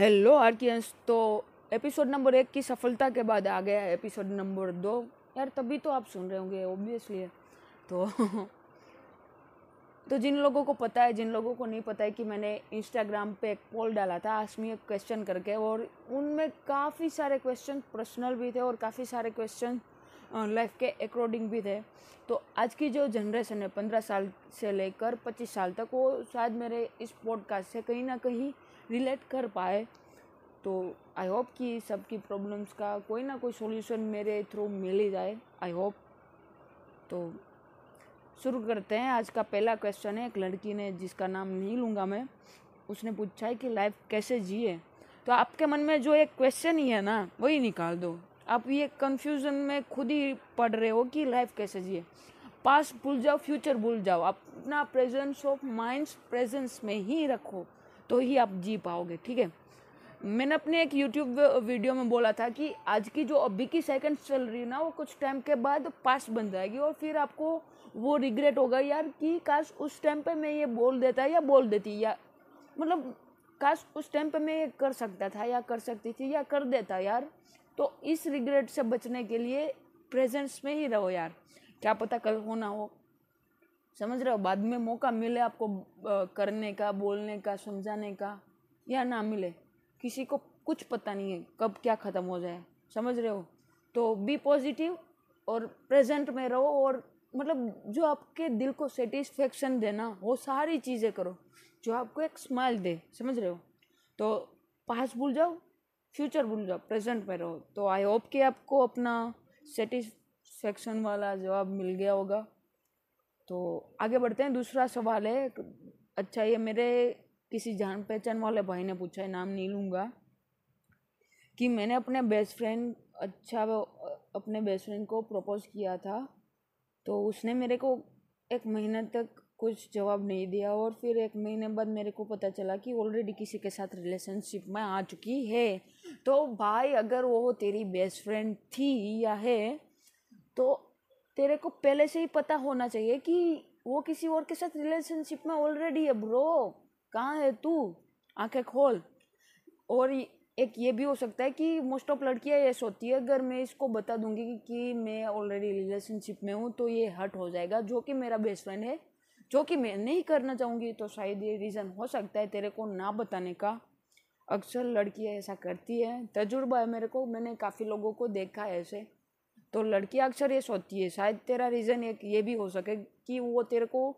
Hello आर्कियंस तो episode number एक की सफलता के बाद आ गया एपिसोड नंबर दो। यार, तभी तो आप सुन रहे होंगे ओब्वियसली तो तो जिन लोगों को पता है, जिन लोगों को नहीं पता है कि मैंने इंस्टाग्राम पे एक पोल डाला था आसमी एक क्वेश्चन करके, और उनमें काफ़ी सारे क्वेश्चन पर्सनल भी थे और काफ़ी सारे क्वेश्चन लाइफ के अकॉर्डिंग भी थे। तो आज की जो जनरेशन है, पंद्रह साल से लेकर पच्चीस साल तक, वो शायद मेरे इस पॉडकास्ट से कहीं ना कहीं रिलेट कर पाए तो आई होप कि सबकी प्रॉब्लम्स का कोई ना कोई सॉल्यूशन मेरे थ्रू मिल ही जाए आई होप तो शुरू करते हैं। आज का पहला क्वेश्चन है, एक लड़की ने जिसका नाम नहीं लूँगा मैं, उसने पूछा है कि लाइफ कैसे जिए? तो आपके मन में जो एक क्वेश्चन ही है ना, वही निकाल दो। आप ये कंफ्यूजन में खुद ही पढ़ रहे हो कि लाइफ कैसे जिए। पास भूल जाओ फ्यूचर भूल जाओ। अपना प्रेजेंस ऑफ़ माइंड्स प्रेजेंस में ही रखो। तो ही आप जी पाओगे, ठीक है? मैंने अपने एक यूट्यूब वीडियो में बोला था कि आज की जो अभी की सेकंड चल रही है ना, वो कुछ टाइम के बाद पास बन जाएगी और फिर आपको वो रिग्रेट होगा यार कि काश उस टाइम पे मैं ये बोल देता या बोल देती या मतलब काश उस टाइम पे मैं ये कर सकता था या कर सकती थी या कर देता यार। तो इस रिग्रेट से बचने के लिए प्रेजेंस में ही रहो यार। क्या पता कल हो ना हो। समझ रहे हो? बाद में मौका मिले आपको करने का, बोलने का, समझाने का, या ना मिले? किसी को कुछ पता नहीं है कब क्या ख़त्म हो जाए, समझ रहे हो? तो बी पॉजिटिव और प्रेजेंट में रहो और मतलब जो आपके दिल को सेटिस्फेक्शन देना वो सारी चीज़ें करो, जो आपको एक स्माइल दे, समझ रहे हो? तो पास भूल जाओ फ्यूचर भूल जाओ प्रेजेंट में रहो। तो आई होप कि आपको अपना सेटिस्फेक्शन वाला जवाब मिल गया होगा। तो आगे बढ़ते हैं। दूसरा सवाल है अच्छा ये मेरे किसी जान पहचान वाले भाई ने पूछा है, नाम नहीं लूँगा, कि मैंने अपने बेस्ट फ्रेंड अच्छा अपने बेस्ट फ्रेंड को प्रपोज किया था तो उसने मेरे को एक महीने तक कुछ जवाब नहीं दिया और फिर एक महीने बाद मेरे को पता चला कि ऑलरेडी किसी के साथ रिलेशनशिप में आ चुकी है। तो भाई, अगर वो तेरी बेस्ट फ्रेंड थी या है तो तेरे को पहले से ही पता होना चाहिए कि वो किसी और के साथ रिलेशनशिप में ऑलरेडी है ब्रो कहाँ है तू? आँखें खोल। और एक ये भी हो सकता है कि मोस्ट ऑफ़ लड़कियाँ ये सोचती है अगर मैं इसको बता दूँगी कि, कि मैं ऑलरेडी रिलेशनशिप में हूँ तो ये हट हो जाएगा जो कि मेरा बेस्ट फ्रेंड है। जो कि मैं नहीं करना चाहूँगी तो शायद ये रीज़न हो सकता है तेरे को ना बताने का। अक्सर लड़कियाँ ऐसा करती है। तजुर्बा है मेरे को। मैंने काफ़ी लोगों को देखा है ऐसे। तो लड़कियाँ अक्सर ये सोचती है, शायद तेरा रीज़न एक ये भी हो सके कि वो तेरे को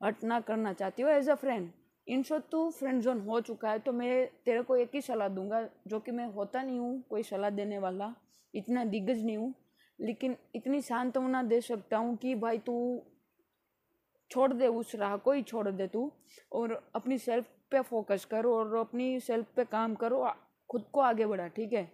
हट ना करना चाहती हो as a friend in short तू फ्रेंड जोन हो चुका है तो मैं तेरे को एक ही सलाह दूँगा, जो कि मैं होता नहीं हूँ, कोई सलाह देने वाला, इतना दिग्गज नहीं हूँ, लेकिन इतनी सांत्वना दे सकता हूँ कि भाई तू छोड़ दे, उस राह को ही छोड़ दे तू, और अपनी सेल्फ पे फोकस कर और अपनी सेल्फ पे काम करो खुद को आगे बढ़ा, ठीक है?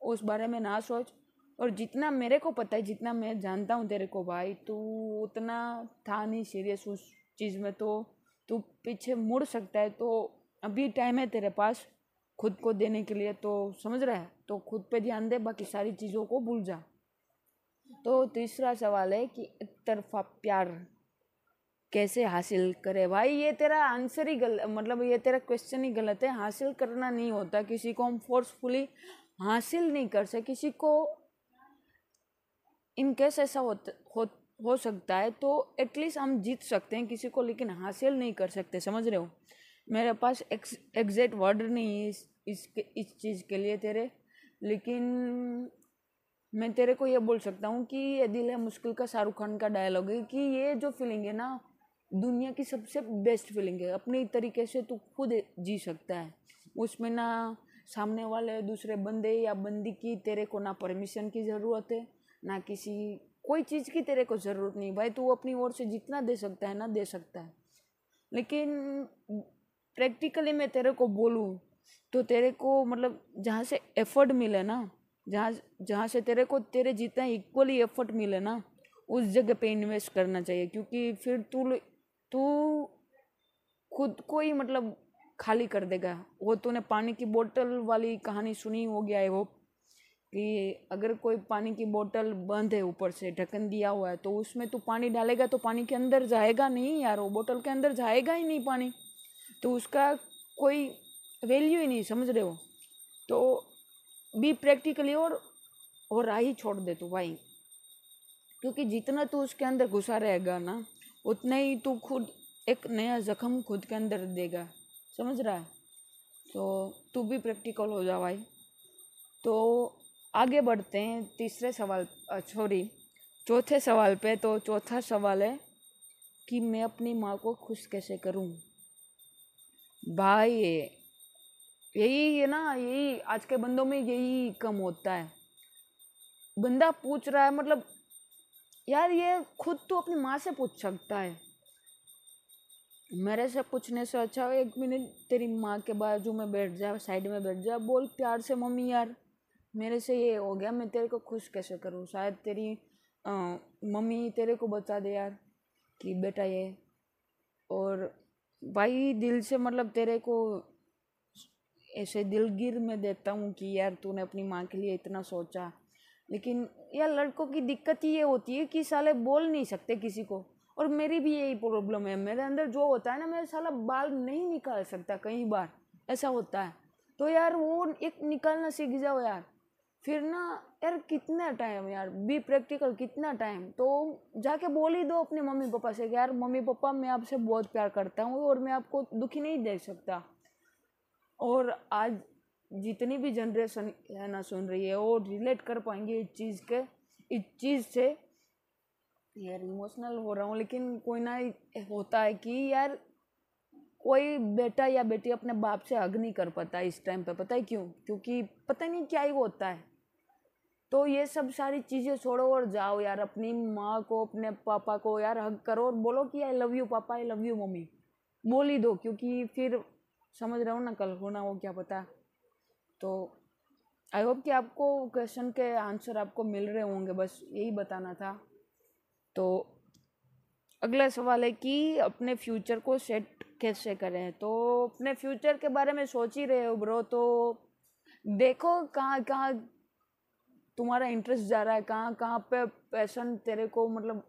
उस बारे में ना सोच। और जितना मेरे को पता है, जितना मैं जानता हूँ तेरे को भाई, तू उतना था नहीं सीरियस उस चीज़ में तो तू पीछे मुड़ सकता है। तो अभी टाइम है तेरे पास खुद को देने के लिए तो समझ रहा है? तो खुद पे ध्यान दे, बाकी सारी चीज़ों को भूल जा। तो तीसरा सवाल है कि एक तरफा प्यार कैसे हासिल करे? भाई, ये तेरा आंसर ही गलत मतलब ये तेरा क्वेश्चन ही गलत है। हासिल करना नहीं होता, किसी को हम फोर्सफुली हासिल नहीं कर सकते, किसी को इन केस ऐसा हो, हो हो सकता है तो एटलीस्ट हम जीत सकते हैं किसी को लेकिन हासिल नहीं कर सकते समझ रहे हो? मेरे पास एग्जैक्ट वर्ड नहीं है इस इस इस चीज़ के लिए तेरे लेकिन मैं तेरे को ये बोल सकता हूँ कि ये दिल है मुश्किल का शाहरुख खान का डायलॉग है कि ये जो फीलिंग है ना दुनिया की सबसे बेस्ट फीलिंग है अपने तरीके से तू खुद जी सकता है। उसमें ना सामने वाले दूसरे बंदे या बंदी की तेरे को ना परमिशन की ज़रूरत है ना किसी, कोई चीज़ की तेरे को ज़रूरत नहीं। भाई, तू अपनी ओर से जितना दे सकता है ना, दे सकता है। लेकिन प्रैक्टिकली मैं तेरे को बोलूँ तो तेरे को मतलब जहाँ से एफर्ट मिले ना, जहाँ जहाँ से तेरे को, तेरे जितना इक्वली एफर्ट मिले ना, उस जगह पे इन्वेस्ट करना चाहिए। क्योंकि फिर तू तू खुद को ही मतलब खाली कर देगा। वो तूने पानी की बोतल वाली कहानी सुनी होगी आई होप कि अगर कोई पानी की बोतल बंद है ऊपर से, ढक्कन दिया हुआ है तो उसमें तो पानी डालेगा तो पानी के अंदर जाएगा नहीं यार, वो बोतल के अंदर जाएगा ही नहीं पानी। तो उसका कोई वैल्यू ही नहीं, समझ रहे हो? तो बी प्रैक्टिकली और और राह ही छोड़ दे तू भाई। क्योंकि जितना तू उसके अंदर घुसा रहेगा ना, उतना ही तू खुद एक नया जख्म खुद के अंदर देगा, समझ रहा है? तो तू भी प्रैक्टिकल हो जा भाई। तो आगे बढ़ते हैं तीसरे सवाल सॉरी चौथे सवाल पे तो चौथा सवाल है कि मैं अपनी माँ को खुश कैसे करूँ? भाई, यही है ना, यही आज के बंदों में यही कम होता है। बंदा पूछ रहा है मतलब यार ये खुद तो अपनी माँ से पूछ सकता है। मेरे से पूछने से अच्छा एक मिनट, तेरी माँ के बाजू में बैठ जा, साइड में बैठ जा, बोल प्यार से, मम्मी यार। मेरे से ये हो गया, मैं तेरे को खुश कैसे करूँ? शायद तेरी मम्मी तेरे को बता दे यार कि बेटा ये, और भाई दिल से मतलब तेरे को ऐसे दिलगिर में देता हूँ कि यार तूने अपनी माँ के लिए इतना सोचा। लेकिन यार लड़कों की दिक्कत ही ये होती है कि साले बोल नहीं सकते किसी को, और मेरी भी यही प्रॉब्लम है। मेरे अंदर जो होता है ना, मैं साला बाल नहीं निकाल सकता कई बार, ऐसा होता है। तो यार वो एक निकालना सीख जाओ यार। फिर ना, यार कितना टाइम यार बी प्रैक्टिकल कितना टाइम तो जाके बोल ही दो अपने मम्मी पापा से कि यार, मम्मी पापा, मैं आपसे बहुत प्यार करता हूँ और मैं आपको दुखी नहीं देख सकता। और आज जितनी भी जनरेशन है ना सुन रही है, वो रिलेट कर पाएँगे इस चीज़ के, इस चीज़ से। यार इमोशनल हो रहा हूँ, लेकिन कोई ना होता है कि यार कोई बेटा या बेटी अपने बाप से हग नहीं कर पाता इस टाइम पे। पता है क्यों? क्योंकि पता नहीं क्या ही होता है। तो ये सब सारी चीज़ें छोड़ो और जाओ यार अपनी माँ को, अपने पापा को यार हग करो और बोलो कि आई लव यू पापा आई लव यू मम्मी। बोल ही दो क्योंकि फिर समझ रहे हो ना कल होना वो क्या पता। तो आई होप कि आपको क्वेश्चन के आंसर आपको मिल रहे होंगे, बस यही बताना था। तो अगला सवाल है कि अपने फ्यूचर को सेट कैसे करें? तो अपने फ्यूचर के बारे में सोच ही रहे हो ब्रो तो देखो कहाँ कहाँ तुम्हारा इंटरेस्ट जा रहा है, कहाँ कहाँ पे पैसन तेरे को मतलब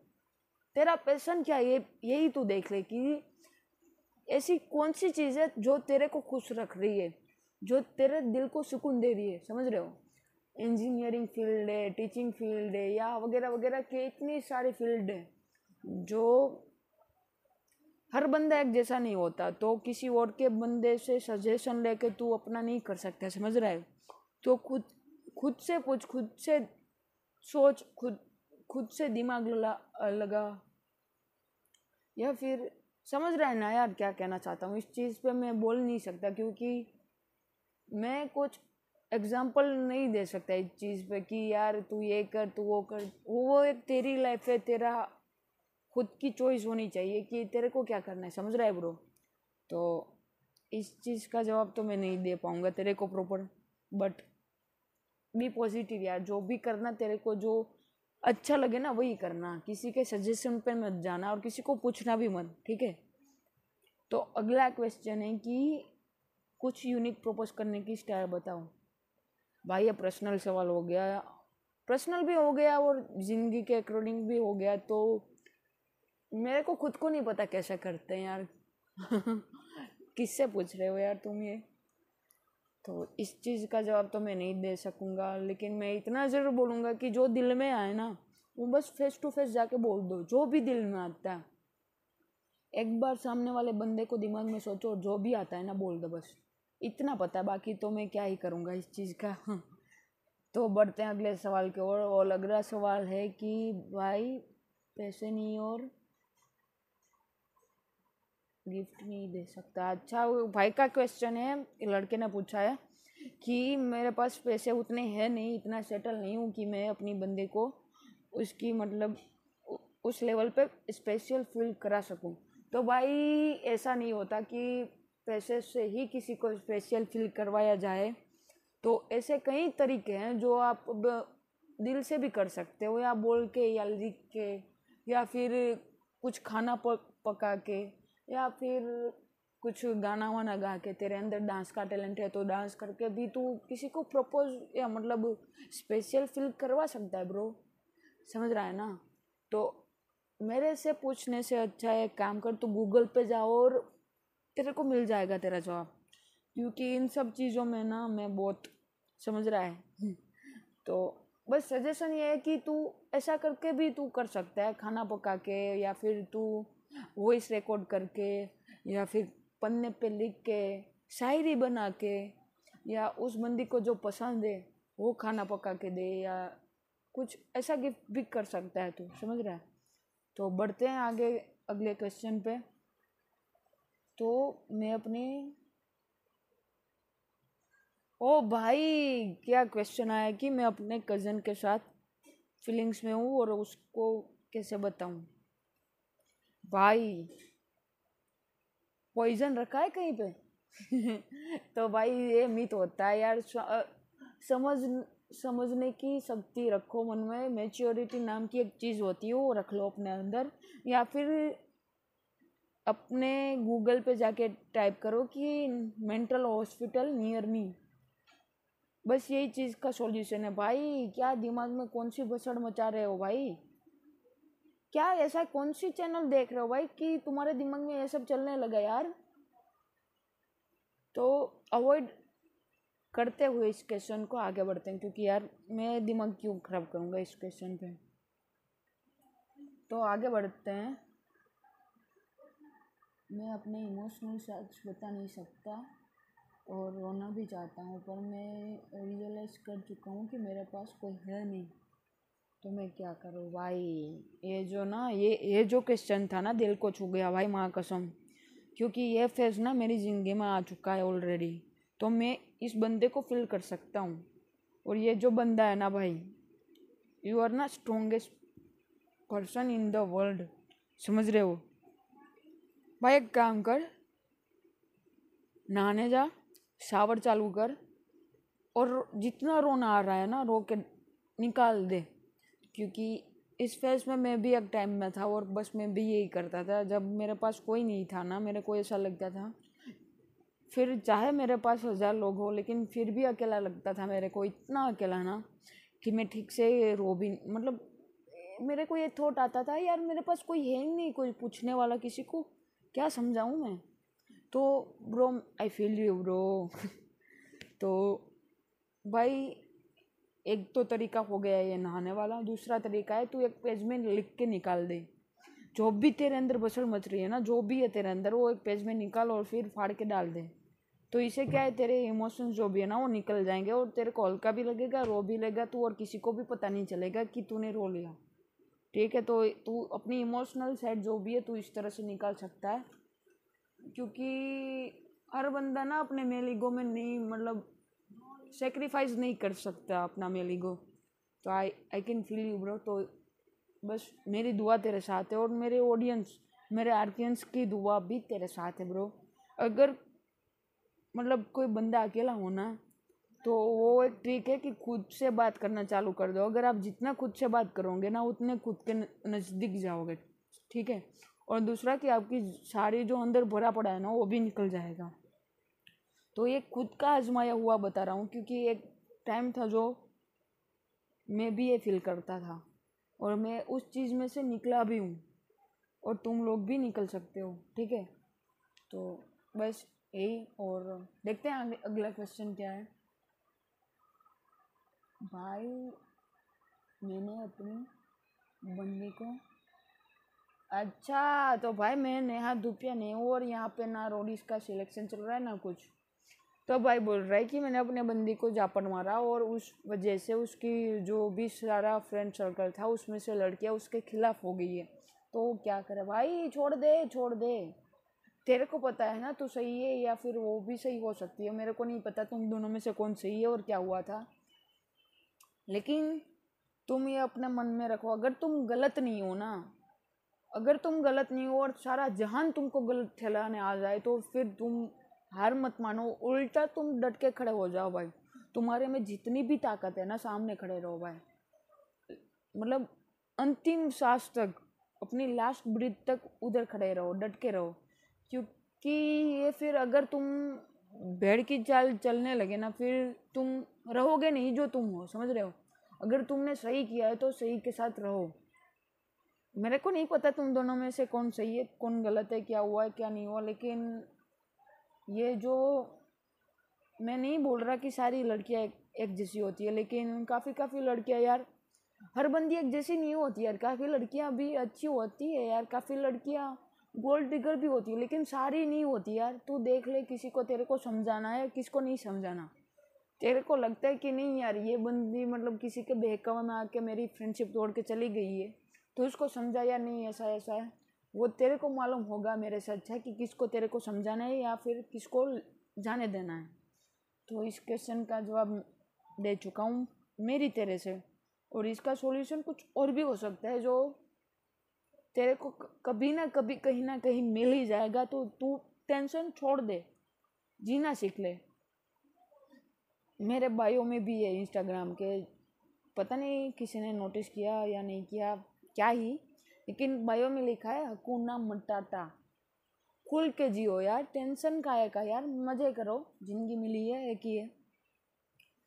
तेरा पैसन क्या ये, यही तू देख ले कि ऐसी कौन सी चीज़ है जो तेरे को खुश रख रही है, जो तेरे दिल को सुकून दे रही है, समझ रहे हो? इंजीनियरिंग फ़ील्ड है टीचिंग फ़ील्ड है, या वगैरह वगैरह के इतनी सारी फ़ील्ड है, जो हर बंदा एक जैसा नहीं होता तो किसी और के बंदे से सजेशन लेके तू अपना नहीं कर सकता, समझ रहा है? तो खुद खुद से पूछ, खुद से सोच, खुद खुद से दिमाग लगा। या फिर, समझ रहा है ना यार क्या कहना चाहता हूँ? इस चीज़ पे मैं बोल नहीं सकता क्योंकि मैं कुछ एग्ज़ाम्पल नहीं दे सकता इस चीज़ पे कि यार तू ये कर, तू वो कर। वो एक तेरी लाइफ है, तेरा खुद की चॉइस होनी चाहिए कि तेरे को क्या करना है, समझ रहा है ब्रो तो इस चीज़ का जवाब तो मैं नहीं दे पाऊँगा तेरे को प्रॉपर बट बी पॉजिटिव यार, जो भी करना तेरे को, जो अच्छा लगे ना, वही करना। किसी के सजेशन पे मत जाना और किसी को पूछना भी मत, ठीक है? तो अगला क्वेश्चन है कि कुछ यूनिक प्रपोज करने की स्टाइल बताओ। भाई, ये पर्सनल सवाल हो गया। पर्सनल भी हो गया और ज़िंदगी के अकॉर्डिंग भी हो गया तो मेरे को खुद को नहीं पता कैसा करते हैं यार। किससे पूछ रहे हो यार तुम ये? तो इस चीज़ का जवाब तो मैं नहीं दे सकूँगा। लेकिन मैं इतना ज़रूर बोलूँगा कि जो दिल में आए ना, वो बस फेस टू फेस जाके बोल दो, जो भी दिल में आता है। एक बार सामने वाले बंदे को दिमाग में सोचो, जो भी आता है ना, बोल दो बस। इतना पता है, बाकी तो मैं क्या ही करूँगा इस चीज़ का। तो बढ़ते हैं अगले सवाल की ओर। और अगला सवाल है कि भाई, पैसे नहीं और गिफ्ट नहीं दे सकता। अच्छा भाई का क्वेश्चन है लड़के ने पूछा है कि मेरे पास पैसे उतने हैं नहीं इतना सेटल नहीं हूँ कि मैं अपनी बंदे को उसकी मतलब उस लेवल पे स्पेशल फील करा सकूँ। तो भाई ऐसा नहीं होता कि पैसे से ही किसी को स्पेशल फील करवाया जाए। तो ऐसे कई तरीके हैं जो आप दिल से भी कर सकते हो या बोल के या लिख के या फिर कुछ खाना पक, पका के। या फिर कुछ गाना वाना गा के तेरे अंदर डांस का टैलेंट है तो डांस करके भी तू किसी को प्रपोज या मतलब स्पेशल फील करवा सकता है ब्रो समझ रहा है ना? तो मेरे से पूछने से अच्छा है काम कर, तू गूगल पे जाओ और तेरे को मिल जाएगा तेरा जवाब क्योंकि इन सब चीज़ों में ना मैं बहुत समझ रहा है। तो बस सजेशन ये है कि तू ऐसा करके भी तू कर सकता है, खाना पका के या फिर तू वॉइस रिकॉर्ड करके, या फिर पन्ने पे लिख के, शायरी बना के, या उस बंदी को जो पसंद है, वो खाना पका के दे, या कुछ ऐसा गिफ्ट भी कर सकता है तू, समझ रहा है? तो बढ़ते हैं आगे अगले क्वेश्चन पे। तो मैं अपने ओ भाई, क्या क्वेश्चन आया कि मैं अपने कज़न के साथ फीलिंग्स में हूँ और उसको कैसे बताऊँ? भाई पॉइजन रखा है कहीं पे? तो भाई, ये मित होता है यार समझ, समझने की शक्ति रखो मन में मेच्योरिटी नाम की एक चीज़ होती है, वो रख लो अपने अंदर, या फिर अपने गूगल पे जाके टाइप करो कि मेंटल हॉस्पिटल नियर मी बस यही चीज़ का सॉल्यूशन है। भाई, क्या दिमाग में कौन सी बसड़ मचा रहे हो भाई? क्या ऐसा कौन सी चैनल देख रहे हो भाई कि तुम्हारे दिमाग में ये सब चलने लगा यार? तो अवॉइड करते हुए इस क्वेश्चन को आगे बढ़ते हैं, क्योंकि यार मैं दिमाग क्यों खराब करूँगा इस क्वेश्चन पे? तो आगे बढ़ते हैं। मैं अपने इमोशनल सच बता नहीं सकता और रोना भी चाहता हूँ, पर मैं रियलाइज़ कर चुका हूँ कि मेरे पास कोई है नहीं। तो मैं क्या करूँ? भाई, ये जो ना, ये ये जो क्वेश्चन था ना, दिल को छू गया भाई माँ कसम। क्योंकि ये फ़ेज़ ना मेरी ज़िंदगी में आ चुका है ऑलरेडी तो मैं इस बंदे को फील कर सकता हूँ। और ये जो बंदा है ना भाई यू आर ना strongest person in the world समझ रहे हो? भाई एक काम कर, नहाने जा शावर चालू कर, और जितना रोना आ रहा है ना, रो के निकाल दे। क्योंकि इस फ़ेज़ में मैं भी एक टाइम में था और बस मैं भी यही करता था। जब मेरे पास कोई नहीं था ना, मेरे को ऐसा लगता था। फिर चाहे मेरे पास हज़ार लोग हो, लेकिन फिर भी अकेला लगता था मेरे को, इतना अकेला ना, कि मैं ठीक से रो भी मतलब मेरे को ये थॉट आता था, यार, मेरे पास कोई है ही नहीं, कोई पूछने वाला किसी को, क्या समझाऊँ मैं? तो bro I feel you bro तो भाई एक तो तरीका हो गया ये नहाने वाला, दूसरा तरीका है तू एक पेज में लिख के निकाल दे। जो भी तेरे अंदर बसड़ मच रही है ना, जो भी है तेरे अंदर, वो एक पेज में निकाल और फिर फाड़ के डाल दे। तो इसे क्या है, तेरे इमोशंस जो भी है ना, वो निकल जाएँगे और तेरे को हल्का भी लगेगा, रो भी लगेगा तू और किसी को भी पता नहीं चलेगा कि तूने रो लिया। ठीक है तो तू अपनी इमोशनल साइड जो भी है, तू इस तरह से निकाल सकता है। क्योंकि हर बंदा ना अपने मेल ईगो में नहीं मतलब सेक्रीफाइस नहीं कर सकता अपना मेल ईगो तो I I can feel you bro तो बस मेरी दुआ तेरे साथ है और मेरे ऑडियंस मेरे आर्कियंस की दुआ भी तेरे साथ है ब्रो अगर मतलब कोई बंदा अकेला हो ना तो वो एक ट्रिक है कि खुद से बात करना चालू कर दो. अगर आप जितना खुद से बात करोगे ना, उतने खुद के नज़दीक जाओगे, ठीक है? और दूसरा कि आपकी सारी जो अंदर भरा पड़ा है ना, वो भी निकल जाएगा. तो ये खुद का आजमाया हुआ बता रहा हूँ, क्योंकि एक टाइम था जो मैं भी ये फील करता था। और मैं उस चीज़ में से निकला भी हूँ, और तुम लोग भी निकल सकते हो, ठीक है? तो बस यही, और देखते हैं अगला क्वेश्चन क्या है। भाई, मैंने अपनी बंदी को अच्छा तो भाई मैं नेहा दुपिया नहीं हूँ, और यहाँ पे ना रोडीज का सिलेक्शन चल रहा है ना कुछ। तो भाई बोल रहा है कि मैंने अपने बंदी को जापन मारा और उस वजह से उसकी जो भी सारा फ्रेंड सर्कल था, उसमें से लड़कियाँ उसके खिलाफ हो गई है। तो क्या करे भाई? छोड़ दे छोड़ दे। तेरे को पता है ना तो सही है या फिर वो भी सही हो सकती है? मेरे को नहीं पता तुम दोनों में से कौन सही है और क्या हुआ था। लेकिन तुम ये अपने मन में रखो, अगर तुम गलत नहीं हो ना, अगर तुम गलत नहीं हो और सारा जहान तुमको गलत ठहराने आ जाए तो फिर तुम हार मत मानो, उल्टा तुम डट के खड़े हो जाओ भाई। तुम्हारे में जितनी भी ताकत है ना, सामने खड़े रहो भाई। मतलब अंतिम सांस तक, अपनी लास्ट ब्रीथ तक उधर खड़े रहो, डट के रहो। क्योंकि ये फिर अगर तुम भेड़ की चाल, चलने लगे ना, फिर तुम रहोगे नहीं जो तुम हो, समझ रहे हो? अगर तुमने सही किया है तो सही के साथ रहो। मेरे को नहीं पता तुम दोनों में से कौन सही है, कौन गलत है, क्या हुआ है, क्या नहीं हुआ, लेकिन ये जो मैं नहीं बोल रहा कि सारी लड़कियाँ एक, एक जैसी होती है लेकिन काफ़ी काफ़ी लड़कियाँ यार हर बंदी एक जैसी नहीं होती यार। काफ़ी लड़कियाँ भी अच्छी होती है यार काफ़ी लड़कियाँ गोल्ड डिगर भी होती है लेकिन सारी नहीं होती यार। तू देख ले किसी को तेरे को समझाना है किसको नहीं समझाना। तेरे को लगता है कि नहीं यार ये बंदी मतलब किसी के बहकावा में आके मेरी फ्रेंडशिप तोड़ के चली गई है। तो उसको समझा या नहीं ऐसा ऐसा है? वो तेरे को मालूम होगा मेरे से अच्छा कि किसको तेरे को समझाना है या फिर किसको जाने देना है। तो इस क्वेश्चन का जवाब दे चुका हूँ मेरी तेरे से। और इसका सॉल्यूशन कुछ और भी हो सकता है जो तेरे को कभी ना कभी, कहीं ना कहीं मिल ही जाएगा। तो तू टेंशन छोड़ दे, जीना सीख ले। मेरे बायो में भी है इंस्टाग्राम के। पता नहीं किसी ने नोटिस किया या नहीं किया, क्या ही। लेकिन बायो में लिखा है हकूना मटाटा खुल के जियो यार, टेंशन का है का यार? मज़े करो, ज़िंदगी मिली है, एक ही है।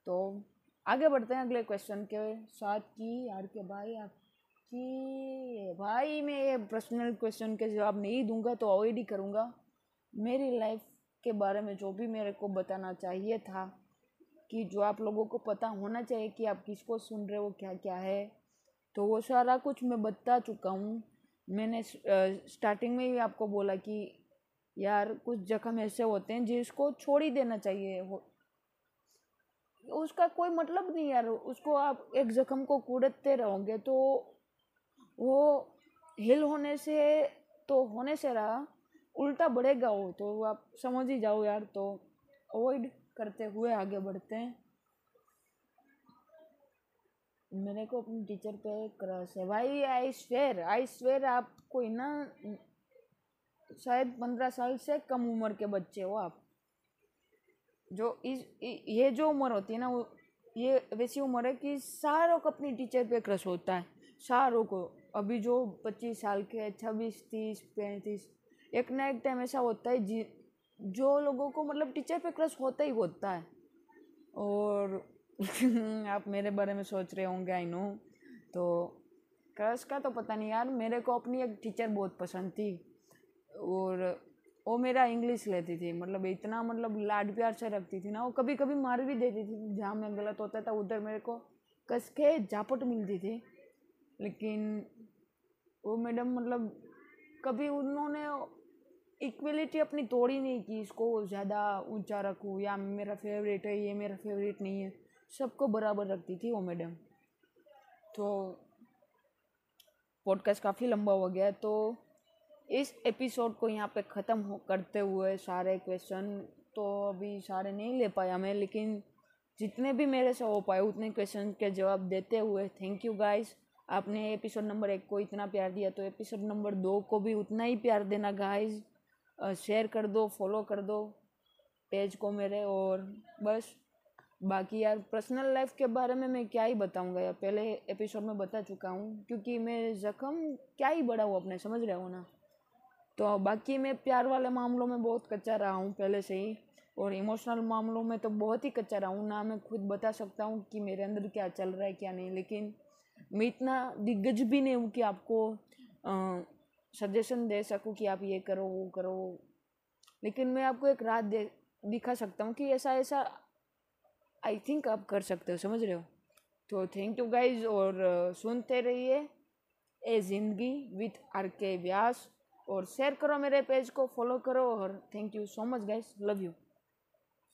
तो आगे बढ़ते हैं अगले क्वेश्चन के साथ की, यार के भाई, आपकी, भाई मैं ये पर्सनल क्वेश्चन के जवाब नहीं दूँगा तो अवॉइड ही करूँगा। मेरी लाइफ के बारे में जो भी मेरे को बताना चाहिए था, कि जो आप लोगों को पता होना चाहिए कि आप किसको सुन रहे हो क्या क्या है तो वो सारा कुछ मैं बता चुका हूँ। मैंने स्टार्टिंग में ही आपको बोला कि यार कुछ जख्म ऐसे होते हैं जिसको छोड़ ही देना चाहिए वो। उसका कोई मतलब नहीं यार, उसको आप एक जख्म को कूदते रहोगे तो वो हिल होने से तो होने से रहा, उल्टा बढ़ेगा वो तो। आप समझ ही जाओ यार तो। अवॉइड करते हुए आगे बढ़ते हैं। मेरे को अपनी टीचर पे क्रश है। भाई आई स्वेर आई स्वेर आप कोई ना शायद पंद्रह साल से कम उम्र के बच्चे हो आप। जो इस ये जो उम्र होती है ना, वो, ये वैसी उम्र है कि सारों को अपनी टीचर पे क्रश होता है। सारों को। अभी जो पच्चीस साल के छब्बीस, तीस, पैंतीस, एक ना एक टाइम ऐसा होता है जी, जो लोगों को मतलब टीचर पे क्रश होता ही होता है। और आप मेरे बारे में सोच रहे होंगे आई नो तो क्रश का तो पता नहीं यार, मेरे को अपनी एक टीचर बहुत पसंद थी और वो मेरा इंग्लिश लेती थी मतलब इतना मतलब लाड प्यार से रखती थी ना, वो कभी कभी मार भी देती थी, जहाँ मैं गलत होता था, उधर मेरे को कस के जापट मिलती थी। लेकिन वो मैडम मतलब कभी उन्होंने इक्वलिटी अपनी तोड़ी नहीं की इसको ज़्यादा ऊँचा रखूँ, या मेरा फेवरेट है, ये मेरा फेवरेट नहीं है। सबको बराबर रखती थी वो मैडम। तो पॉडकास्ट काफ़ी लंबा हो गया तो इस एपिसोड को यहाँ पे ख़त्म हो करते हुए सारे क्वेश्चन तो अभी सारे नहीं ले पाया मैं, लेकिन जितने भी मेरे से हो पाए उतने क्वेश्चन के जवाब देते हुए थैंक यू गाइस आपने एपिसोड नंबर एक को इतना प्यार दिया तो एपिसोड नंबर दो को भी उतना ही प्यार देना गाइस शेयर कर दो फॉलो कर दो पेज को मेरे और बस। बाकी यार पर्सनल लाइफ के बारे में मैं क्या ही बताऊँगा यार, पहले एपिसोड में बता चुका हूँ, क्योंकि मैं ज़ख्म क्या ही बड़ा हूँ अपने, समझ रहे हो ना? तो बाकी मैं प्यार वाले मामलों में बहुत कच्चा रहा हूँ पहले से ही, और इमोशनल मामलों में तो बहुत ही कच्चा रहा हूँ। ना मैं खुद बता सकता हूँ कि मेरे अंदर क्या चल रहा है, क्या नहीं, लेकिन मैं इतना दिग्गज भी नहीं हूँ कि आपको सजेशन दे सकूँ कि आप ये करो, वो करो। लेकिन मैं आपको एक रात दे, दिखा सकता हूँ कि ऐसा ऐसा आई थिंक आप कर सकते हो, समझ रहे हो? तो थैंक यू गाइज़ और सुनते रहिए। ए ज़िंदगी विथ आर के व्यास और शेयर करो मेरे पेज को फॉलो करो और thank you so much guys love you